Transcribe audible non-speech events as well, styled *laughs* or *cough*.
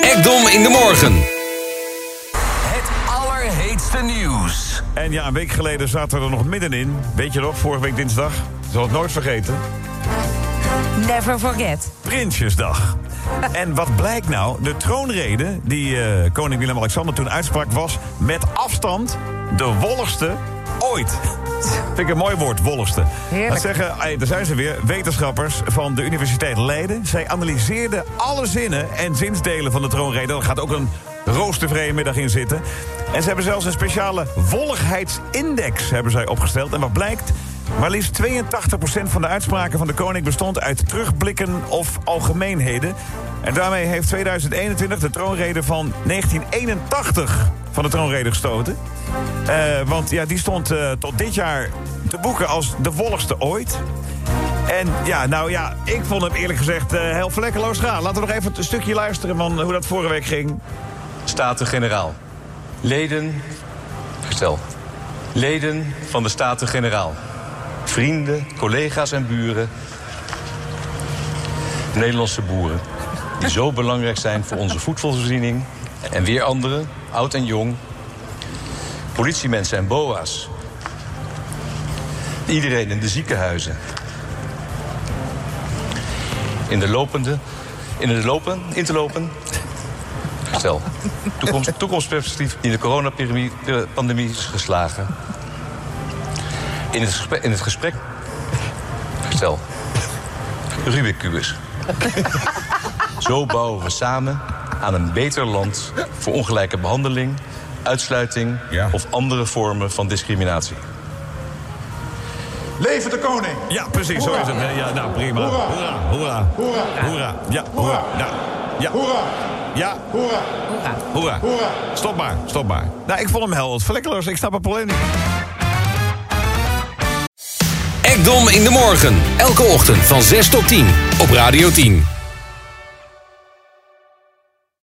Ekdom in de morgen. Het allerheetste nieuws. En ja, een week geleden zaten we er nog middenin. Weet je nog, vorige week dinsdag? Zal het nooit vergeten. Never forget. Prinsjesdag. *laughs* En wat blijkt nou? De troonrede die eh, koning Willem-Alexander toen uitsprak... was met afstand de wolligste ooit. Vind ik een mooi woord, wolligste. Heerlijk. Dat zeggen, daar zijn ze weer, wetenschappers van de Universiteit Leiden. Zij analyseerden alle zinnen en zinsdelen van de troonrede. Daar gaat ook een roostervrije middag in zitten. En ze hebben zelfs een speciale wolligheidsindex hebben zij opgesteld. En wat blijkt? Maar liefst 82% van de uitspraken van de koning bestond uit terugblikken of algemeenheden. En daarmee heeft 2021 de troonrede van 1981 van de troonrede gestoten. Eh, want ja, die stond eh, tot dit jaar te boeken als de wolligste ooit. En ja, nou ja, ik vond hem eerlijk gezegd eh, heel vlekkeloos gaan. Laten we nog even een stukje luisteren van hoe dat vorige week ging. Staten-Generaal. Leden, stel, leden van de Staten-Generaal. Vrienden, collega's en buren. Nederlandse boeren. Die zo belangrijk zijn voor onze voedselvoorziening. En weer anderen, oud en jong. Politiemensen en boa's. Iedereen in de ziekenhuizen. In de lopende, in de lopen, in te lopen, Stel, toekomst, toekomstperspectief in de coronapandemie is geslagen. In het gesprek, in het gesprek stel, Rubik. Zo bouwen we samen aan een beter land voor ongelijke behandeling, uitsluiting Ja. of andere vormen van discriminatie. Leven de koning! Ja, precies, zo is het. hè. Ja, nou, prima. Hoera. Hoera, hoera. Hoera! Hoera. Ja, hoera. Ja, ja, Hoera! ja, Hoera! hoera. Hoera! Stop maar, stop maar. Nou, ik vond hem heel wat vlekkeloos. Ik snap het probleem niet. Ekdom in de morgen. Elke ochtend van 6 tot 10 op Radio 10.